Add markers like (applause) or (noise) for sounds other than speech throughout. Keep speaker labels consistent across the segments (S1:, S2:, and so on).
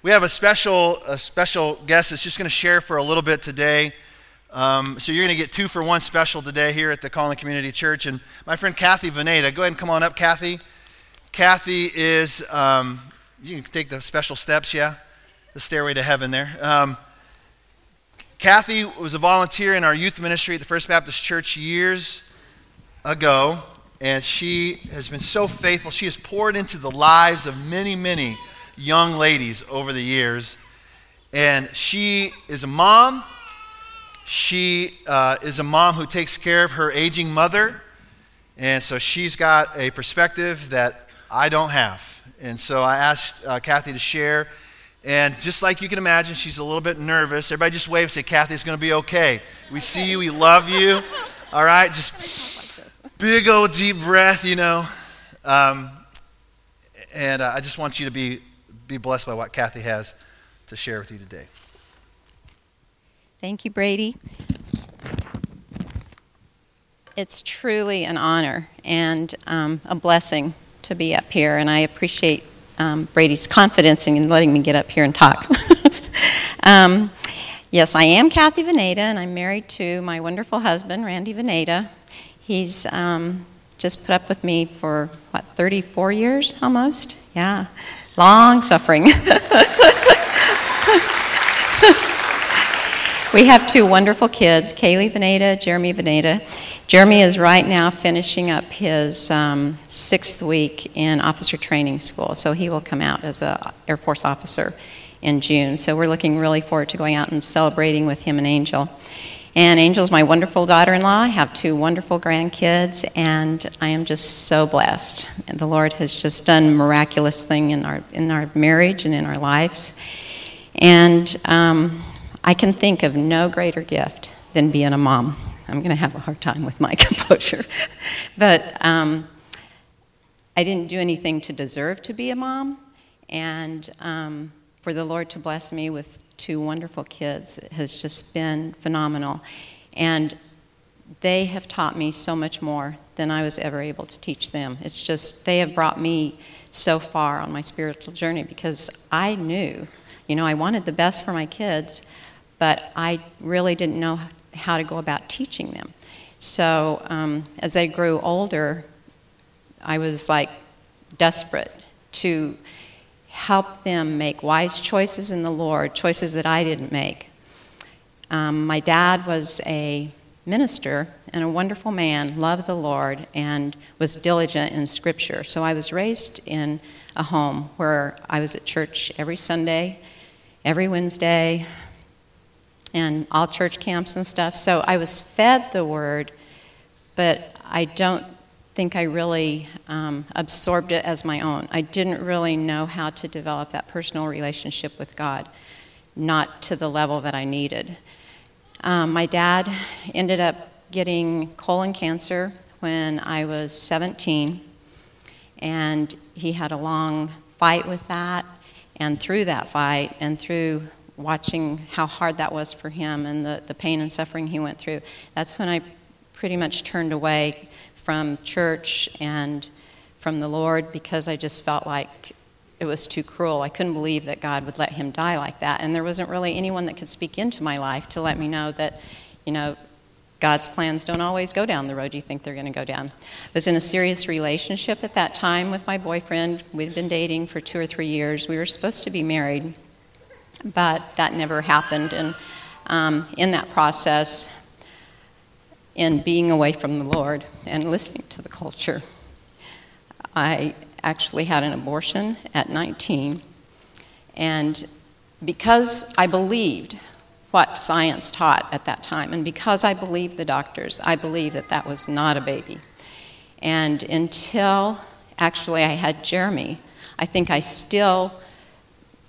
S1: We have a special, a special guest that's just going to share for a little bit today. Um, so you're going to get two for one special today here at the Calling Community Church. And my friend Kathy Veneta, go ahead and come on up, Kathy. Kathy is, um, you can take the special steps, yeah? The stairway to heaven there. Um, Kathy was a volunteer in our youth ministry at the First Baptist Church years ago, and she has been so faithful. She has poured into the lives of many, many young ladies over the years. And she is a mom. She uh, is a mom who takes care of her aging mother. And so she's got a perspective that I don't have. And so I asked uh, Kathy to share. And just like you can imagine, she's a little bit nervous. Everybody just wave, say, Kathy, it's going to be okay. We see you, we love you. (laughs) All right, just big old deep breath, you know. Um, and uh, I just want you to be be blessed by what Kathy has to share with you today.
S2: Thank you, Brady. It's truly an honor and um, a blessing to be up here, and I appreciate um, Brady's confidence in letting me get up here and talk. (laughs) um, yes, I am Kathy Veneta, and I'm married to my wonderful husband, Randy Veneta. He's um, just put up with me for, what, 34 years almost? Yeah long suffering. (laughs) we have two wonderful kids, Kaylee Veneta, Jeremy Veneta. Jeremy is right now finishing up his um, sixth week in officer training school, so he will come out as an Air Force officer in June. So we're looking really forward to going out and celebrating with him and Angel. And Angel's my wonderful daughter in law. I have two wonderful grandkids, and I am just so blessed. And the Lord has just done miraculous thing in our, in our marriage and in our lives. And um, I can think of no greater gift than being a mom. I'm going to have a hard time with my (laughs) composure. but um, I didn't do anything to deserve to be a mom. And um, for the Lord to bless me with two wonderful kids has just been phenomenal. And they have taught me so much more than I was ever able to teach them. It's just, they have brought me so far on my spiritual journey because I knew, you know, I wanted the best for my kids, but I really didn't know how to go about teaching them. So um, as they grew older, I was like desperate to help them make wise choices in the Lord, choices that I didn't make. Um, my dad was a minister and a wonderful man, loved the Lord, and was diligent in Scripture. So I was raised in a home where I was at church every Sunday, every Wednesday, and all church camps and stuff. So I was fed the Word, but I don't think I really um, absorbed it as my own. I didn't really know how to develop that personal relationship with God, not to the level that I needed. Um, my dad ended up getting colon cancer when I was 17, and he had a long fight with that. And through that fight, and through watching how hard that was for him and the, the pain and suffering he went through, that's when I pretty much turned away from church and from the Lord because I just felt like it was too cruel. I couldn't believe that God would let him die like that. And there wasn't really anyone that could speak into my life to let me know that, you know, God's plans don't always go down the road you think they're going to go down. I was in a serious relationship at that time with my boyfriend. We'd been dating for two or three years. We were supposed to be married, but that never happened. And um, in that process, in being away from the Lord and listening to the culture. I actually had an abortion at 19, and because I believed what science taught at that time, and because I believed the doctors, I believed that that was not a baby. And until actually I had Jeremy, I think I still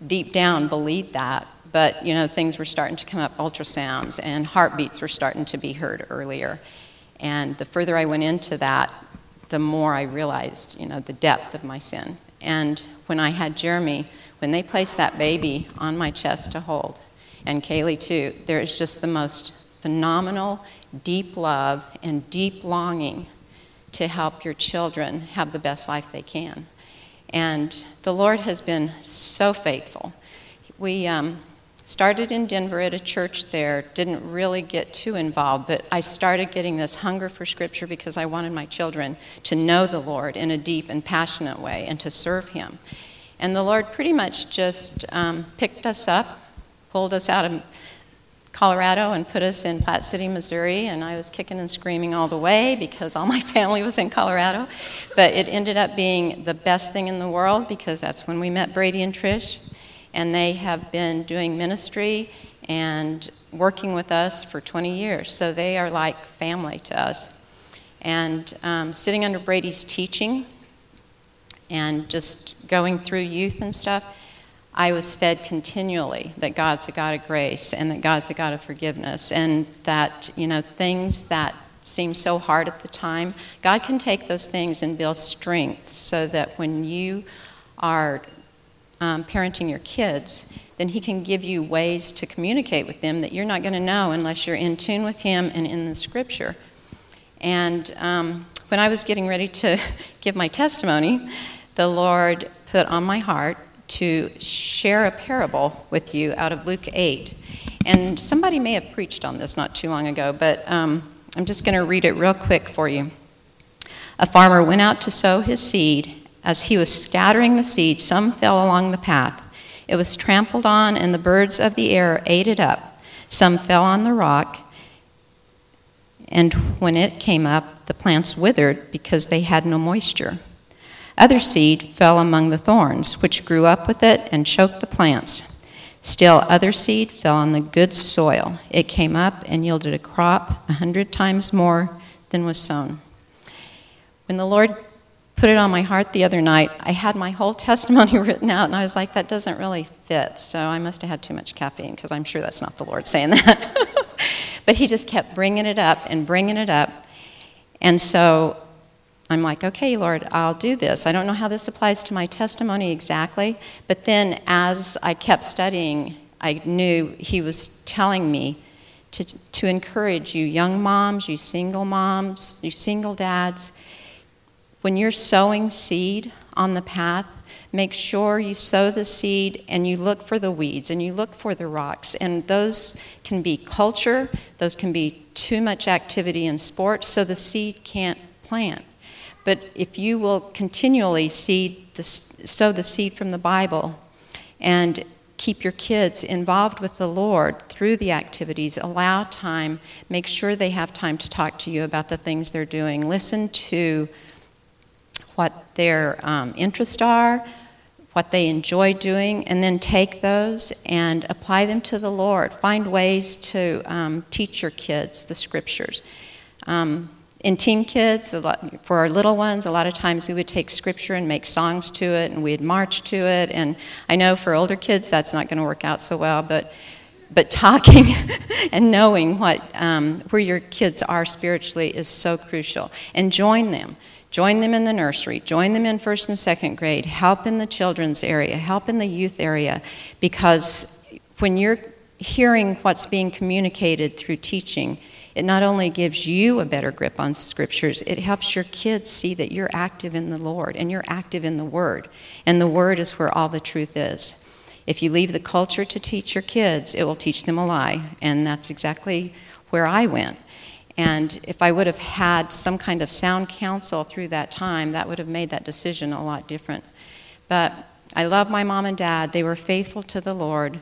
S2: deep down believed that but you know things were starting to come up ultrasounds and heartbeats were starting to be heard earlier. And the further i went into that the more i realized you know the depth of my sin. And when i had jeremy when they placed that baby on my chest to hold and kaylee too there is just the most phenomenal deep love and deep longing to help your children have the best life they can. And the lord has been so faithful. We um, started in Denver at a church there, didn't really get too involved, but I started getting this hunger for Scripture because I wanted my children to know the Lord in a deep and passionate way and to serve Him. And the Lord pretty much just um, picked us up, pulled us out of Colorado and put us in Platte City, Missouri, and I was kicking and screaming all the way because all my (laughs) family was in Colorado. But it ended up being the best thing in the world because that's when we met Brady and Trish, and they have been doing ministry and working with us for 20 years. So they are like family to us. And um, sitting under Brady's teaching and just going through youth and stuff I was fed continually that God's a God of grace and that God's a God of forgiveness and that, you know, things that seem so hard at the time, God can take those things and build strength so that when you are um, parenting your kids, then He can give you ways to communicate with them that you're not going to know unless you're in tune with Him and in the Scripture. And um, when I was getting ready to (laughs) give my testimony, the Lord put on my heart to share a parable with you out of Luke 8. And somebody may have preached on this not too long ago, but um, I'm just going to read it real quick for you. A farmer went out to sow his seed. As he was scattering the seed, some fell along the path. It was trampled on, and the birds of the air ate it up. Some fell on the rock, and when it came up, the plants withered because they had no moisture. Other seed fell among the thorns, which grew up with it and choked the plants. Still, other seed fell on the good soil. It came up and yielded a crop a hundred times more than was sown. When the Lord put it on my heart the other night, I had my whole (laughs) testimony written out, and I was like, that doesn't really fit. So I must have had too much caffeine, because I'm sure that's not the Lord saying that. (laughs) but He just kept bringing it up and bringing it up. And so I'm like, okay, Lord, I'll do this. I don't know how this applies to my testimony exactly, but then as I kept studying, I knew He was telling me to, to encourage you, young moms, you single moms, you single dads. When you're sowing seed on the path, make sure you sow the seed and you look for the weeds and you look for the rocks. And those can be culture, those can be too much activity in sports, so the seed can't plant. But if you will continually seed the, sow the seed from the Bible and keep your kids involved with the Lord through the activities, allow time, make sure they have time to talk to you about the things they're doing, listen to what their um, interests are, what they enjoy doing, and then take those and apply them to the Lord. Find ways to um, teach your kids the scriptures. Um, in Team Kids, lot, for our little ones, a lot of times we would take scripture and make songs to it, and we'd march to it. And I know for older kids that's not going to work out so well, but but talking (laughs) and knowing what um, where your kids are spiritually is so crucial. And join them. Join them in the nursery. Join them in first and second grade. Help in the children's area. Help in the youth area, because when you're hearing what's being communicated through teaching it not only gives you a better grip on scriptures, it helps your kids see that you're active in the Lord and you're active in the Word. And the Word is where all the truth is. If you leave the culture to teach your kids, it will teach them a lie. And that's exactly where I went. And if I would have had some kind of sound counsel through that time, that would have made that decision a lot different. But I love my mom and dad. They were faithful to the Lord.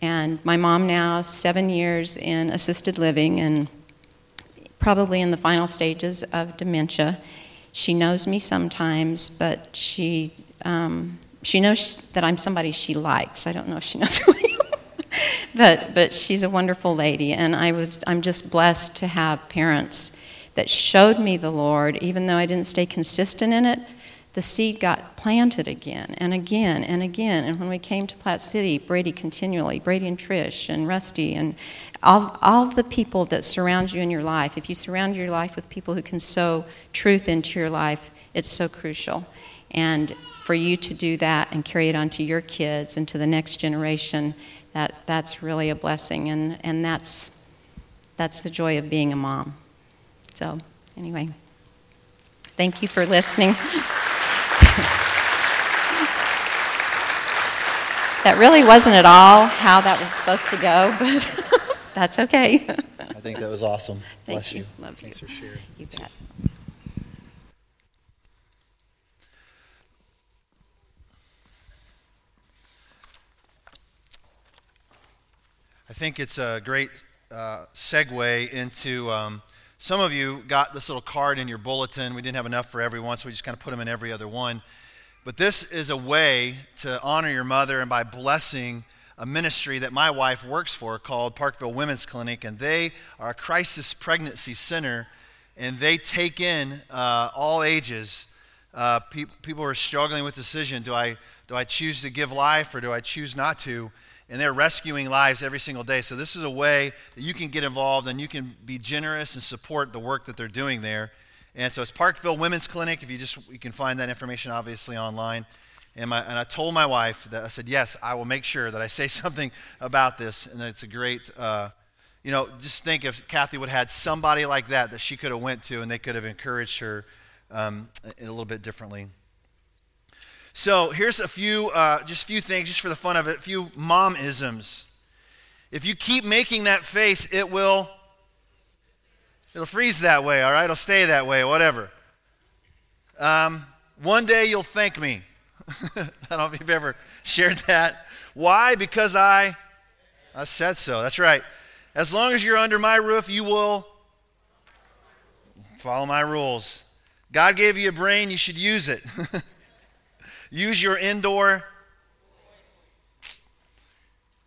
S2: And my mom now, seven years in assisted living, and probably in the final stages of dementia. She knows me sometimes, but she um, she knows that I'm somebody she likes. I don't know if she knows who (laughs) but but she's a wonderful lady, and I was I'm just blessed to have parents that showed me the Lord, even though I didn't stay consistent in it the seed got planted again and again and again. And when we came to Platte City, Brady continually, Brady and Trish and Rusty and all, all the people that surround you in your life, if you surround your life with people who can sow truth into your life, it's so crucial. And for you to do that and carry it on to your kids and to the next generation, that, that's really a blessing. And, and that's, that's the joy of being a mom. So, anyway, thank you for listening. (laughs) That really wasn't at all how that was supposed to go, (laughs) but that's okay.
S1: I think that was awesome.
S2: Thank
S1: Bless
S2: you.
S1: Love you.
S2: Love
S1: Thanks
S2: you.
S1: for sharing.
S2: You bet.
S1: I think it's a great uh, segue into um, some of you got this little card in your bulletin. We didn't have enough for everyone, so we just kind of put them in every other one. But this is a way to honor your mother and by blessing a ministry that my wife works for called Parkville Women's Clinic, and they are a crisis pregnancy center, and they take in uh, all ages. Uh, pe- people are struggling with decision: do I do I choose to give life or do I choose not to? And they're rescuing lives every single day. So this is a way that you can get involved and you can be generous and support the work that they're doing there. And so it's Parkville Women's Clinic. If you just you can find that information obviously online. And, my, and I told my wife that I said, yes, I will make sure that I say (laughs) something about this. And it's a great, uh, you know, just think if Kathy would have had somebody like that that she could have went to and they could have encouraged her um, a little bit differently. So here's a few, uh, just a few things, just for the fun of it, a few mom isms. If you keep making that face, it will, it'll freeze that way. All right, it'll stay that way, whatever. Um, one day you'll thank me. (laughs) I don't know if you've ever shared that. Why? Because I, I said so. That's right. As long as you're under my roof, you will follow my rules. God gave you a brain, you should use it. (laughs) use your indoor.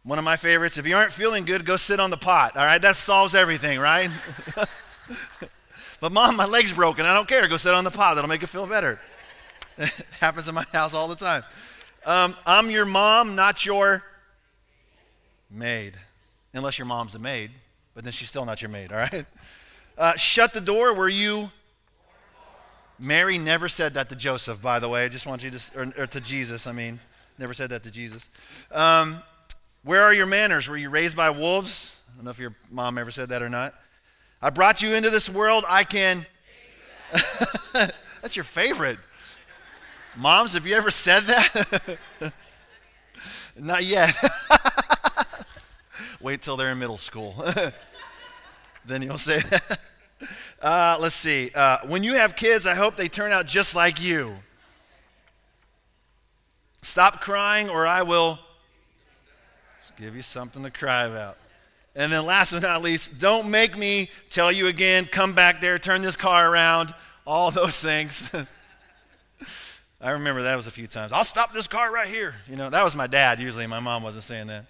S1: One of my favorites. If you aren't feeling good, go sit on the pot. All right, that solves everything, right? (laughs) but mom, my leg's broken. I don't care. Go sit on the pot. That'll make you feel better. It (laughs) happens in my house all the time. Um, I'm your mom, not your maid. Unless your mom's a maid, but then she's still not your maid, all right? Uh, shut the door where you. Mary never said that to Joseph, by the way. I just want you to, or, or to Jesus, I mean. Never said that to Jesus. Um, where are your manners? Were you raised by wolves? I don't know if your mom ever said that or not. I brought you into this world. I can. (laughs) That's your favorite. Moms, have you ever said that? (laughs) Not yet. (laughs) Wait till they're in middle school. then you'll say that. (laughs) Uh, let's see. Uh, when you have kids, I hope they turn out just like you. Stop crying, or I will give you something to cry about. And then, last but not least, don't make me tell you again, come back there, turn this car around, all those things. (laughs) I remember that was a few times. I'll stop this car right here. You know, that was my dad usually. My mom wasn't saying that.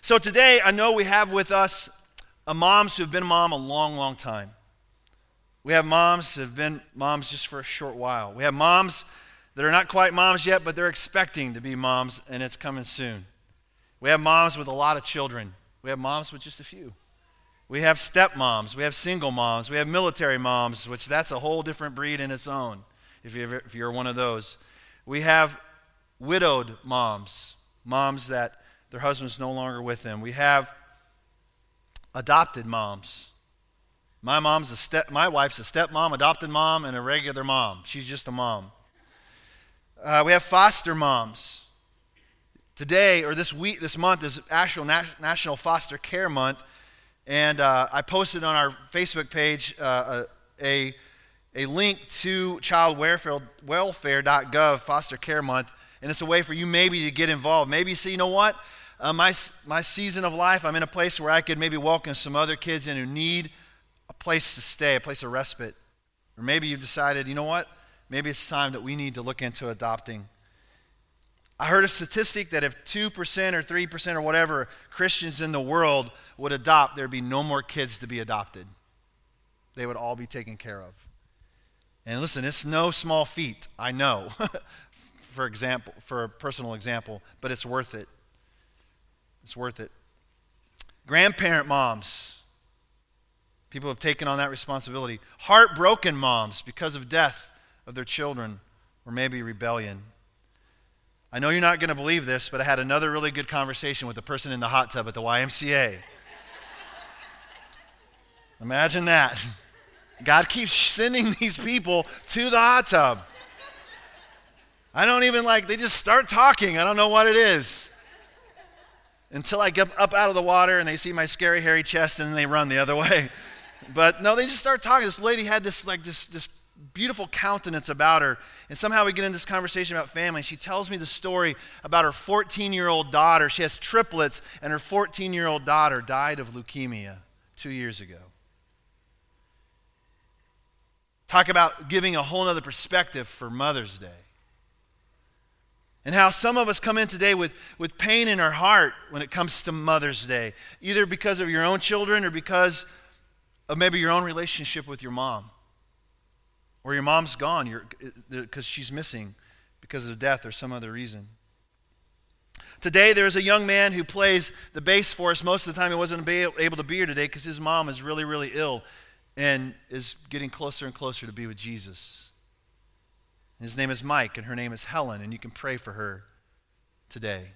S1: So today, I know we have with us a moms who've been a mom a long, long time. We have moms that have been moms just for a short while. We have moms that are not quite moms yet, but they're expecting to be moms, and it's coming soon. We have moms with a lot of children. We have moms with just a few. We have stepmoms. We have single moms. We have military moms, which that's a whole different breed in its own if you're, if you're one of those. We have widowed moms, moms that their husband's no longer with them. We have adopted moms. My mom's a step, my wife's a stepmom, adopted mom, and a regular mom. She's just a mom. Uh, we have foster moms. Today or this week, this month is actual National Foster Care Month, and uh, I posted on our Facebook page uh, a, a link to childwelfare.gov Foster Care Month, and it's a way for you maybe to get involved. Maybe say, you know what, uh, my my season of life, I'm in a place where I could maybe welcome some other kids in who need place to stay, a place of respite, or maybe you've decided, you know what, maybe it's time that we need to look into adopting. I heard a statistic that if 2% or 3% or whatever Christians in the world would adopt, there'd be no more kids to be adopted. They would all be taken care of. And listen, it's no small feat, I know, (laughs) for example, for a personal example, but it's worth it. It's worth it. Grandparent moms, people have taken on that responsibility. Heartbroken moms because of death of their children or maybe rebellion. I know you're not going to believe this, but I had another really good conversation with the person in the hot tub at the YMCA. (laughs) Imagine that. (laughs) God keeps sending these people to the hot tub. I don't even like, they just start talking. I don't know what it is. until I get up out of the water and they see my scary hairy chest and then they run the other (laughs) way. But no, they just start talking. This lady had this like this this beautiful countenance about her. And somehow we get into this conversation about family. She tells me the story about her 14 year old daughter. She has triplets, and her 14 year old daughter died of leukemia two years ago. Talk about giving a whole other perspective for Mother's Day. And how some of us come in today with, with pain in our heart when it comes to Mother's Day, either because of your own children or because of maybe your own relationship with your mom. Or your mom's gone because uh, she's missing because of death or some other reason. Today, there's a young man who plays the bass for us. Most of the time, he wasn't able to be here today because his mom is really, really ill and is getting closer and closer to be with Jesus. His name is Mike, and her name is Helen, and you can pray for her today.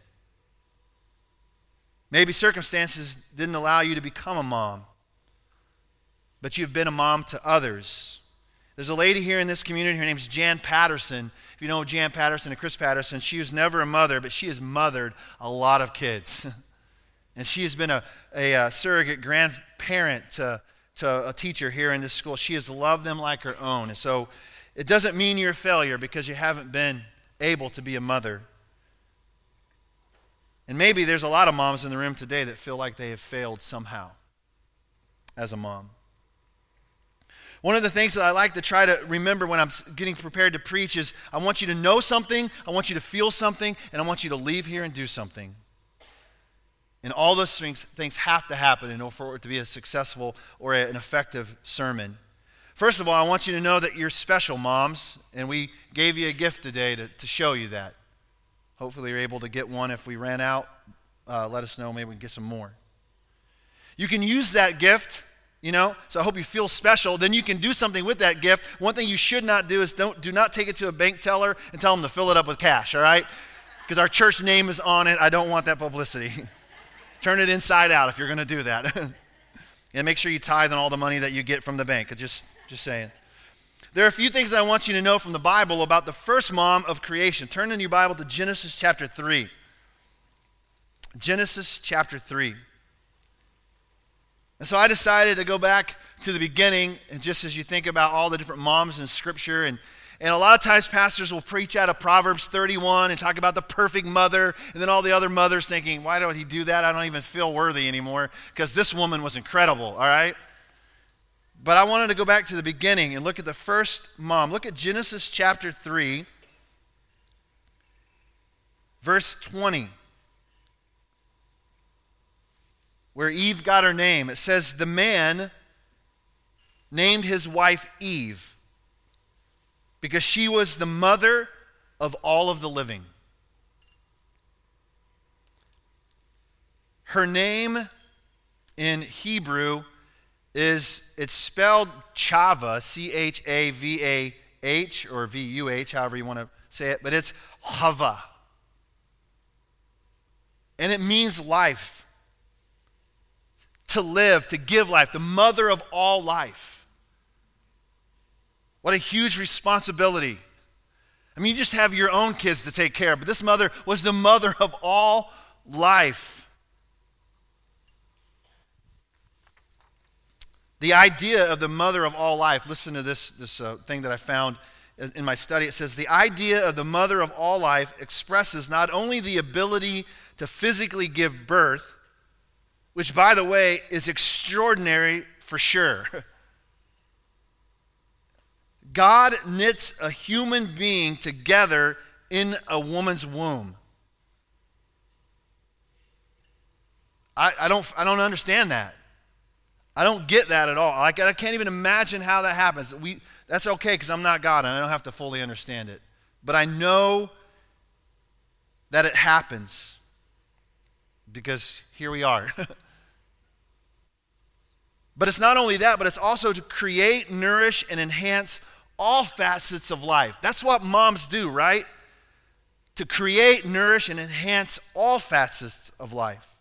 S1: Maybe circumstances didn't allow you to become a mom, but you've been a mom to others. There's a lady here in this community, her name's Jan Patterson. If you know Jan Patterson and Chris Patterson, she was never a mother, but she has mothered a lot of kids. (laughs) and she has been a, a, a surrogate grandparent to to a teacher here in this school. She has loved them like her own. And so it doesn't mean you're a failure because you haven't been able to be a mother. And maybe there's a lot of moms in the room today that feel like they have failed somehow as a mom. One of the things that I like to try to remember when I'm getting prepared to preach is I want you to know something, I want you to feel something, and I want you to leave here and do something. And all those things, things have to happen in order for it to be a successful or an effective sermon. First of all, I want you to know that you're special, moms, and we gave you a gift today to, to show you that. Hopefully, you're able to get one. If we ran out, uh, let us know. Maybe we can get some more. You can use that gift, you know, so I hope you feel special. Then you can do something with that gift. One thing you should not do is don't, do not take it to a bank teller and tell them to fill it up with cash, all right? Because our church name is on it. I don't want that publicity. (laughs) Turn it inside out if you're going to do that. (laughs) and make sure you tithe on all the money that you get from the bank. Just, just saying. There are a few things I want you to know from the Bible about the first mom of creation. Turn in your Bible to Genesis chapter 3. Genesis chapter 3. And so I decided to go back to the beginning, and just as you think about all the different moms in Scripture and and a lot of times, pastors will preach out of Proverbs 31 and talk about the perfect mother, and then all the other mothers thinking, why don't he do that? I don't even feel worthy anymore because this woman was incredible, all right? But I wanted to go back to the beginning and look at the first mom. Look at Genesis chapter 3, verse 20, where Eve got her name. It says, The man named his wife Eve because she was the mother of all of the living. Her name in Hebrew is it's spelled Chava, C H A V A H or V U H, however you want to say it, but it's Hava. And it means life. To live, to give life, the mother of all life. What a huge responsibility. I mean, you just have your own kids to take care of, but this mother was the mother of all life. The idea of the mother of all life, listen to this, this uh, thing that I found in my study. It says, The idea of the mother of all life expresses not only the ability to physically give birth, which, by the way, is extraordinary for sure. (laughs) God knits a human being together in a woman's womb. I, I, don't, I don't understand that. I don't get that at all. Like, I can't even imagine how that happens. We, that's okay because I'm not God and I don't have to fully understand it. But I know that it happens because here we are. (laughs) but it's not only that, but it's also to create, nourish, and enhance all facets of life. That's what moms do, right? To create, nourish, and enhance all facets of life.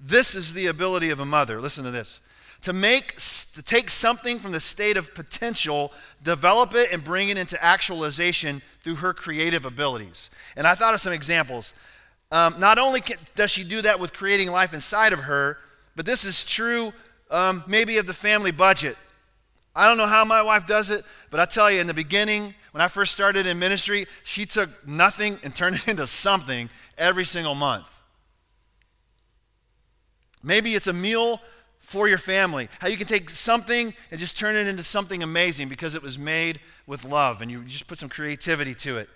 S1: This is the ability of a mother. Listen to this. To make to take something from the state of potential, develop it and bring it into actualization through her creative abilities. And I thought of some examples. Um, not only can, does she do that with creating life inside of her, but this is true um, maybe of the family budget. I don't know how my wife does it, but I tell you, in the beginning, when I first started in ministry, she took nothing and turned it into something every single month. Maybe it's a meal for your family. How you can take something and just turn it into something amazing because it was made with love and you just put some creativity to it.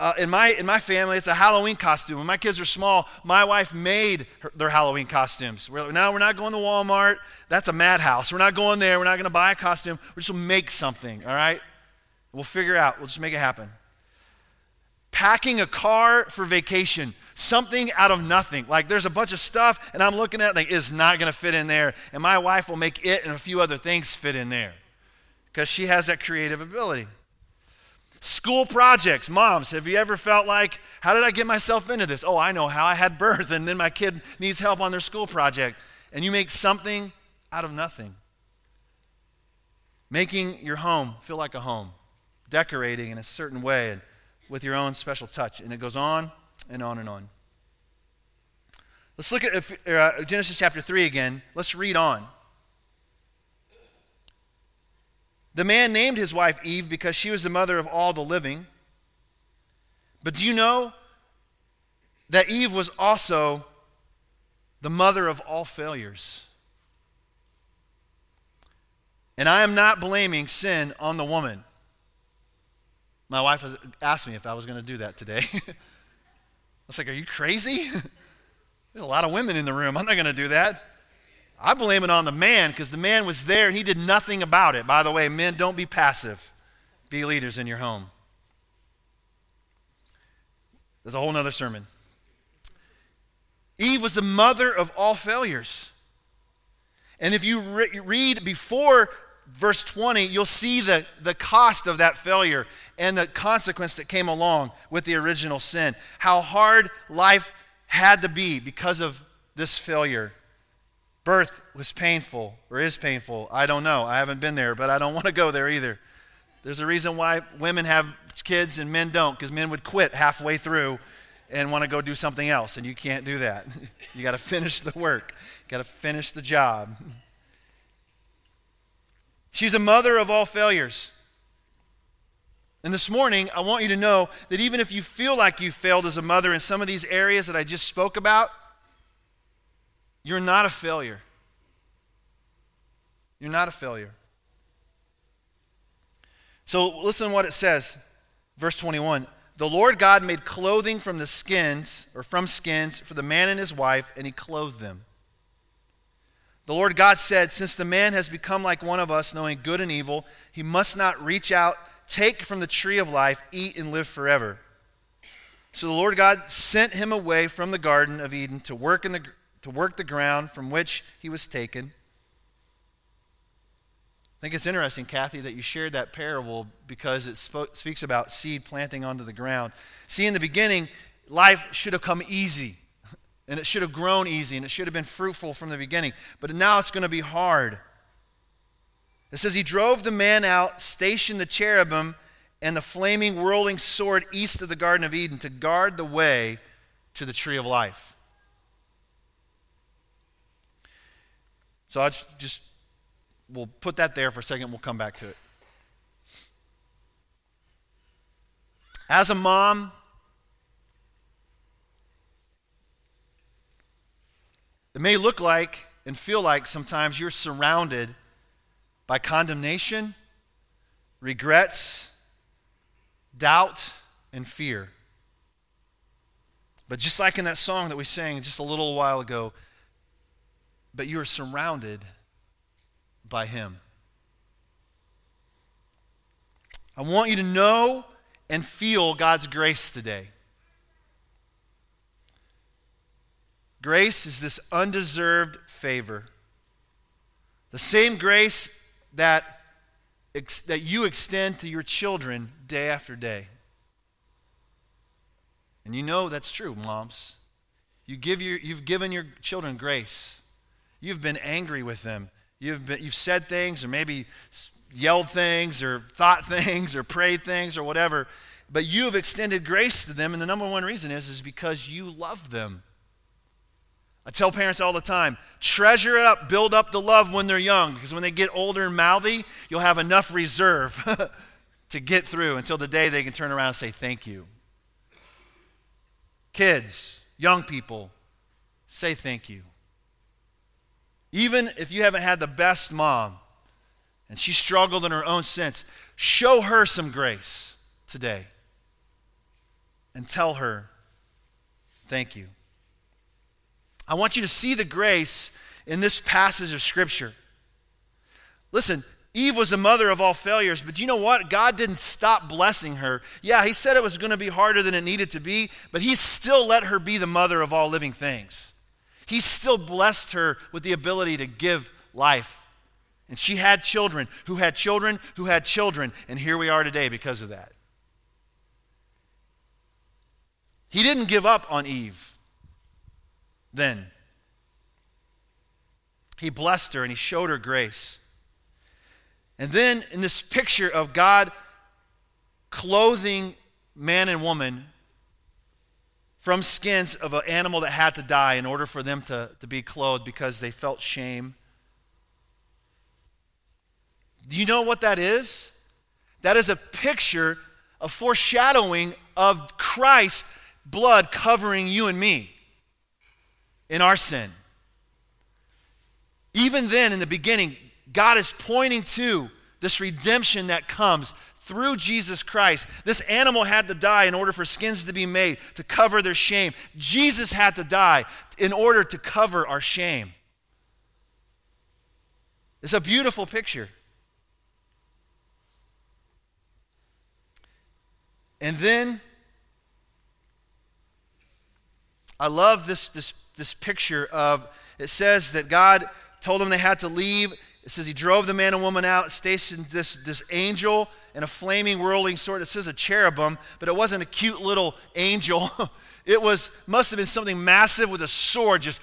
S1: Uh, in, my, in my family, it's a Halloween costume. When my kids are small, my wife made her, their Halloween costumes. We're, now we're not going to Walmart. That's a madhouse. We're not going there. We're not going to buy a costume. We're just going to make something, all right? We'll figure out. We'll just make it happen. Packing a car for vacation, something out of nothing. Like there's a bunch of stuff, and I'm looking at it like it's not going to fit in there. And my wife will make it and a few other things fit in there because she has that creative ability. School projects. Moms, have you ever felt like, how did I get myself into this? Oh, I know how. I had birth, and then my kid needs help on their school project. And you make something out of nothing. Making your home feel like a home decorating in a certain way and with your own special touch. And it goes on and on and on. Let's look at uh, Genesis chapter 3 again. Let's read on. The man named his wife Eve because she was the mother of all the living. But do you know that Eve was also the mother of all failures? And I am not blaming sin on the woman. My wife asked me if I was going to do that today. (laughs) I was like, Are you crazy? (laughs) There's a lot of women in the room. I'm not going to do that. I blame it on the man because the man was there and he did nothing about it. By the way, men, don't be passive, be leaders in your home. There's a whole other sermon. Eve was the mother of all failures. And if you re- read before verse 20, you'll see the, the cost of that failure and the consequence that came along with the original sin. How hard life had to be because of this failure. Birth was painful or is painful. I don't know. I haven't been there, but I don't (laughs) want to go there either. There's a reason why women have kids and men don't, because men would quit halfway through and want to go do something else, and you can't do that. (laughs) you got to finish the work, you got to finish the job. She's a mother of all failures. And this morning, I want you to know that even if you feel like you failed as a mother in some of these areas that I just spoke about, you're not a failure. You're not a failure. So listen what it says. Verse 21. The Lord God made clothing from the skins, or from skins, for the man and his wife, and he clothed them. The Lord God said, Since the man has become like one of us, knowing good and evil, he must not reach out, take from the tree of life, eat, and live forever. So the Lord God sent him away from the Garden of Eden to work, in the, to work the ground from which he was taken. I think it's interesting, Kathy, that you shared that parable because it speaks about seed planting onto the ground. See, in the beginning, life should have come easy (laughs) and it should have grown easy and it should have been fruitful from the beginning. But now it's going to be hard. It says, He drove the man out, stationed the cherubim and the flaming, whirling sword east of the Garden of Eden to guard the way to the tree of life. So I just, we'll put that there for a second. We'll come back to it. As a mom, It may look like and feel like sometimes you're surrounded by condemnation, regrets, doubt, and fear. But just like in that song that we sang just a little while ago, but you are surrounded by Him. I want you to know and feel God's grace today. Grace is this undeserved favor. The same grace that, ex- that you extend to your children day after day. And you know that's true, moms. You give your, you've given your children grace. You've been angry with them. You've, been, you've said things or maybe yelled things or thought (laughs) things or prayed things or whatever. but you have extended grace to them, and the number one reason is, is because you love them. I tell parents all the time treasure it up, build up the love when they're young, because when they get older and mouthy, you'll have enough reserve (laughs) to get through until the day they can turn around and say thank you. Kids, young people, say thank you. Even if you haven't had the best mom and she struggled in her own sense, show her some grace today and tell her thank you. I want you to see the grace in this passage of Scripture. Listen, Eve was the mother of all failures, but you know what? God didn't stop blessing her. Yeah, He said it was going to be harder than it needed to be, but He still let her be the mother of all living things. He still blessed her with the ability to give life. And she had children who had children who had children, and here we are today because of that. He didn't give up on Eve then. He blessed her and he showed her grace. And then in this picture of God clothing man and woman from skins of an animal that had to die in order for them to, to be clothed because they felt shame. Do you know what that is? That is a picture, a foreshadowing of Christ's blood covering you and me in our sin. Even then, in the beginning, God is pointing to this redemption that comes through Jesus Christ. This animal had to die in order for skins to be made to cover their shame. Jesus had to die in order to cover our shame. It's a beautiful picture. And then I love this, this, this picture of it says that God told them they had to leave. It says he drove the man and woman out, stationed this, this angel and a flaming, whirling sword. It says a cherubim, but it wasn't a cute little angel. (laughs) it was must have been something massive with a sword just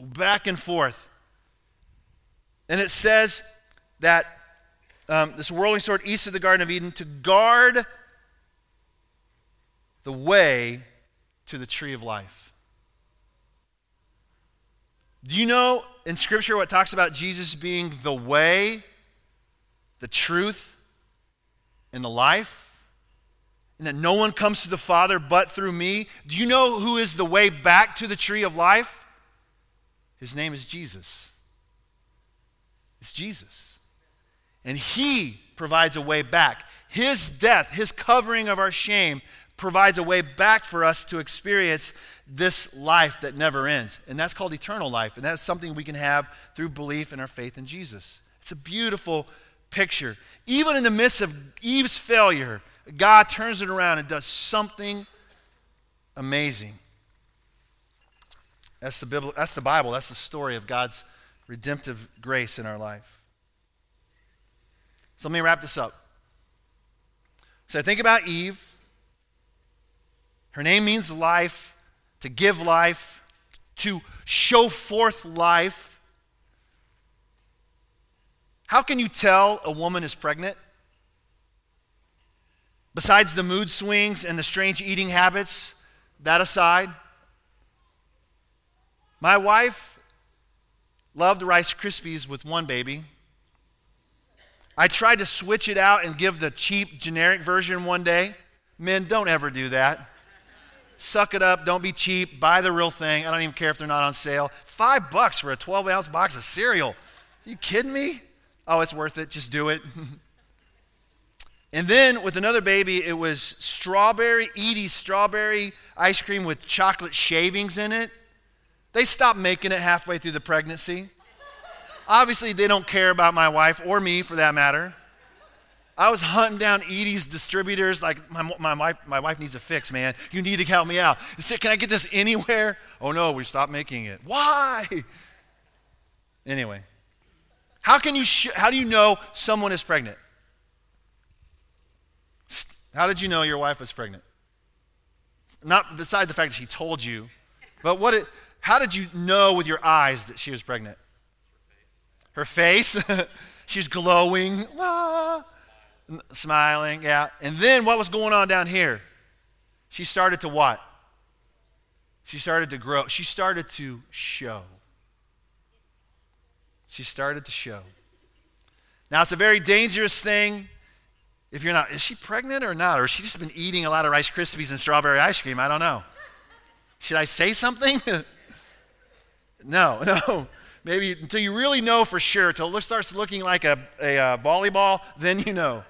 S1: back and forth. And it says that um, this whirling sword east of the Garden of Eden to guard the way to the tree of life. Do you know in Scripture what talks about Jesus being the way, the truth, and the life? And that no one comes to the Father but through me? Do you know who is the way back to the tree of life? His name is Jesus. It's Jesus. And He provides a way back. His death, His covering of our shame, provides a way back for us to experience this life that never ends. And that's called eternal life. And that's something we can have through belief in our faith in Jesus. It's a beautiful picture. Even in the midst of Eve's failure, God turns it around and does something amazing. That's the, Bible, that's the Bible. That's the story of God's redemptive grace in our life. So let me wrap this up. So think about Eve. Her name means life, to give life, to show forth life. How can you tell a woman is pregnant? Besides the mood swings and the strange eating habits, that aside, my wife loved Rice Krispies with one baby. I tried to switch it out and give the cheap generic version one day. Men, don't ever do that. Suck it up. Don't be cheap. Buy the real thing. I don't even care if they're not on sale. Five bucks for a 12 ounce box of cereal. Are you kidding me? Oh, it's worth it. Just do it. (laughs) and then with another baby, it was strawberry, Edie strawberry ice cream with chocolate shavings in it. They stopped making it halfway through the pregnancy. Obviously, they don't care about my wife or me for that matter. I was hunting down Edy's distributors, like, my, my, wife, my wife needs a fix, man. You need to help me out. I said, Can I get this anywhere? (laughs) Oh, no, we stopped making it. Why? Anyway, how, can you sh- how do you know someone is pregnant? How did you know your wife was pregnant? Not beside the fact that she told you, but what it, how did you know with your eyes that she was pregnant? Her face? (laughs) She's glowing. Ah. Smiling, yeah. And then what was going on down here? She started to what? She started to grow. She started to show. She started to show. Now, it's a very dangerous thing if you're not. Is she pregnant or not? Or has she just been eating a lot of Rice Krispies and strawberry ice cream? I don't know. Should I say something? (laughs) no, (laughs) no. Maybe until you really know for sure, until it starts looking like a, a, a uh, volleyball, then you know.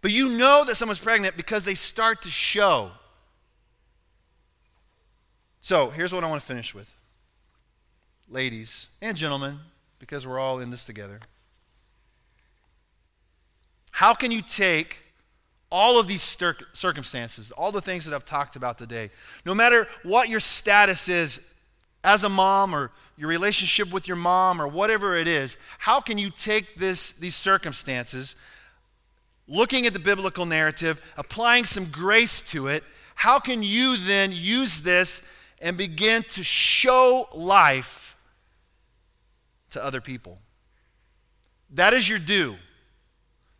S1: But you know that someone's pregnant because they start to show. So here's what I want to finish with. Ladies and gentlemen, because we're all in this together. How can you take all of these circumstances, all the things that I've talked about today, no matter what your status is as a mom or your relationship with your mom or whatever it is, how can you take this, these circumstances, looking at the biblical narrative, applying some grace to it, how can you then use this and begin to show life to other people? That is your due.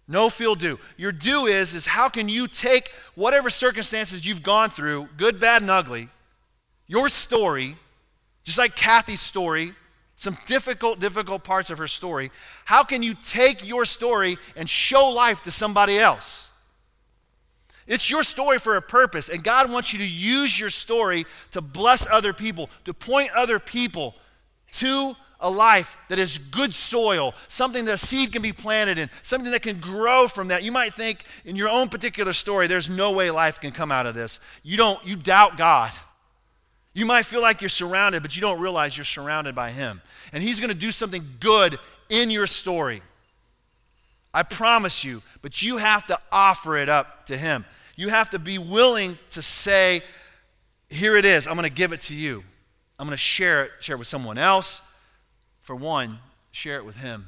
S1: No feel due. Your due is is how can you take whatever circumstances you've gone through, good, bad, and ugly, your story, just like Kathy's story, some difficult, difficult parts of her story. How can you take your story and show life to somebody else? It's your story for a purpose, and God wants you to use your story to bless other people, to point other people to a life that is good soil, something that a seed can be planted in, something that can grow from that. You might think in your own particular story, there's no way life can come out of this. You don't, you doubt God. You might feel like you're surrounded, but you don't realize you're surrounded by Him. And He's going to do something good in your story. I promise you, but you have to offer it up to Him. You have to be willing to say, Here it is. I'm going to give it to you. I'm going to share it, share it with someone else for one, share it with Him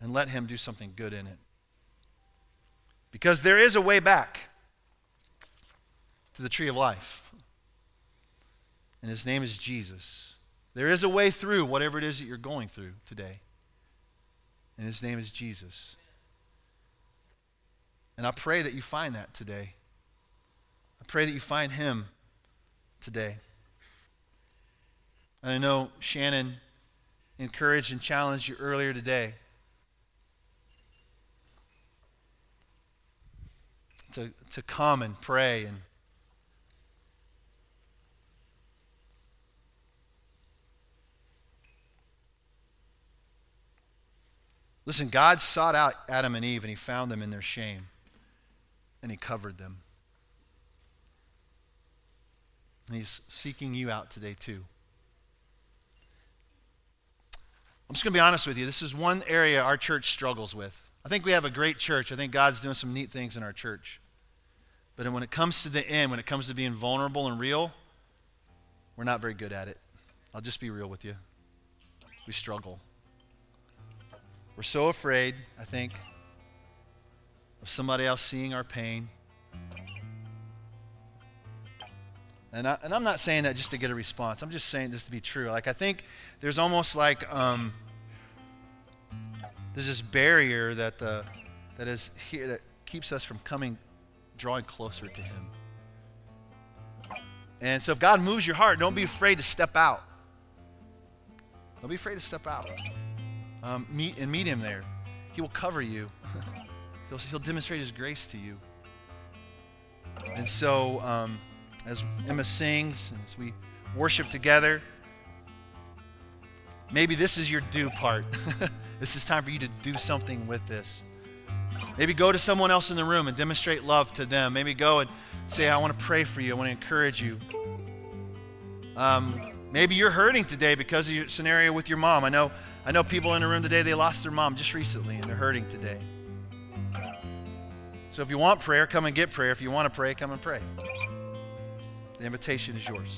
S1: and let Him do something good in it. Because there is a way back to the tree of life, and His name is Jesus. There is a way through whatever it is that you're going through today, and His name is Jesus. And I pray that you find that today. I pray that you find Him today. And I know Shannon encouraged and challenged you earlier today. To, to come and pray and Listen, God sought out Adam and Eve and he found them in their shame and he covered them. And he's seeking you out today, too. I'm just going to be honest with you. This is one area our church struggles with. I think we have a great church. I think God's doing some neat things in our church. But when it comes to the end, when it comes to being vulnerable and real, we're not very good at it. I'll just be real with you. We struggle. We're so afraid, I think, of somebody else seeing our pain. And, I, and I'm not saying that just to get a response. I'm just saying this to be true. Like, I think there's almost like um, there's this barrier that, the, that is here that keeps us from coming, drawing closer to Him. And so if God moves your heart, don't be afraid to step out. Don't be afraid to step out. Um, meet and meet Him there. He will cover you. (laughs) he'll, he'll demonstrate His grace to you. And so, um, as Emma sings, as we worship together, maybe this is your do part. (laughs) this is time for you to do something with this. Maybe go to someone else in the room and demonstrate love to them. Maybe go and say, I want to pray for you. I want to encourage you. Um, maybe you're hurting today because of your scenario with your mom. I know, I know people in the room today, they lost their mom just recently and they're hurting today. So if you want prayer, come and get prayer. If you want to pray, come and pray. The invitation is yours.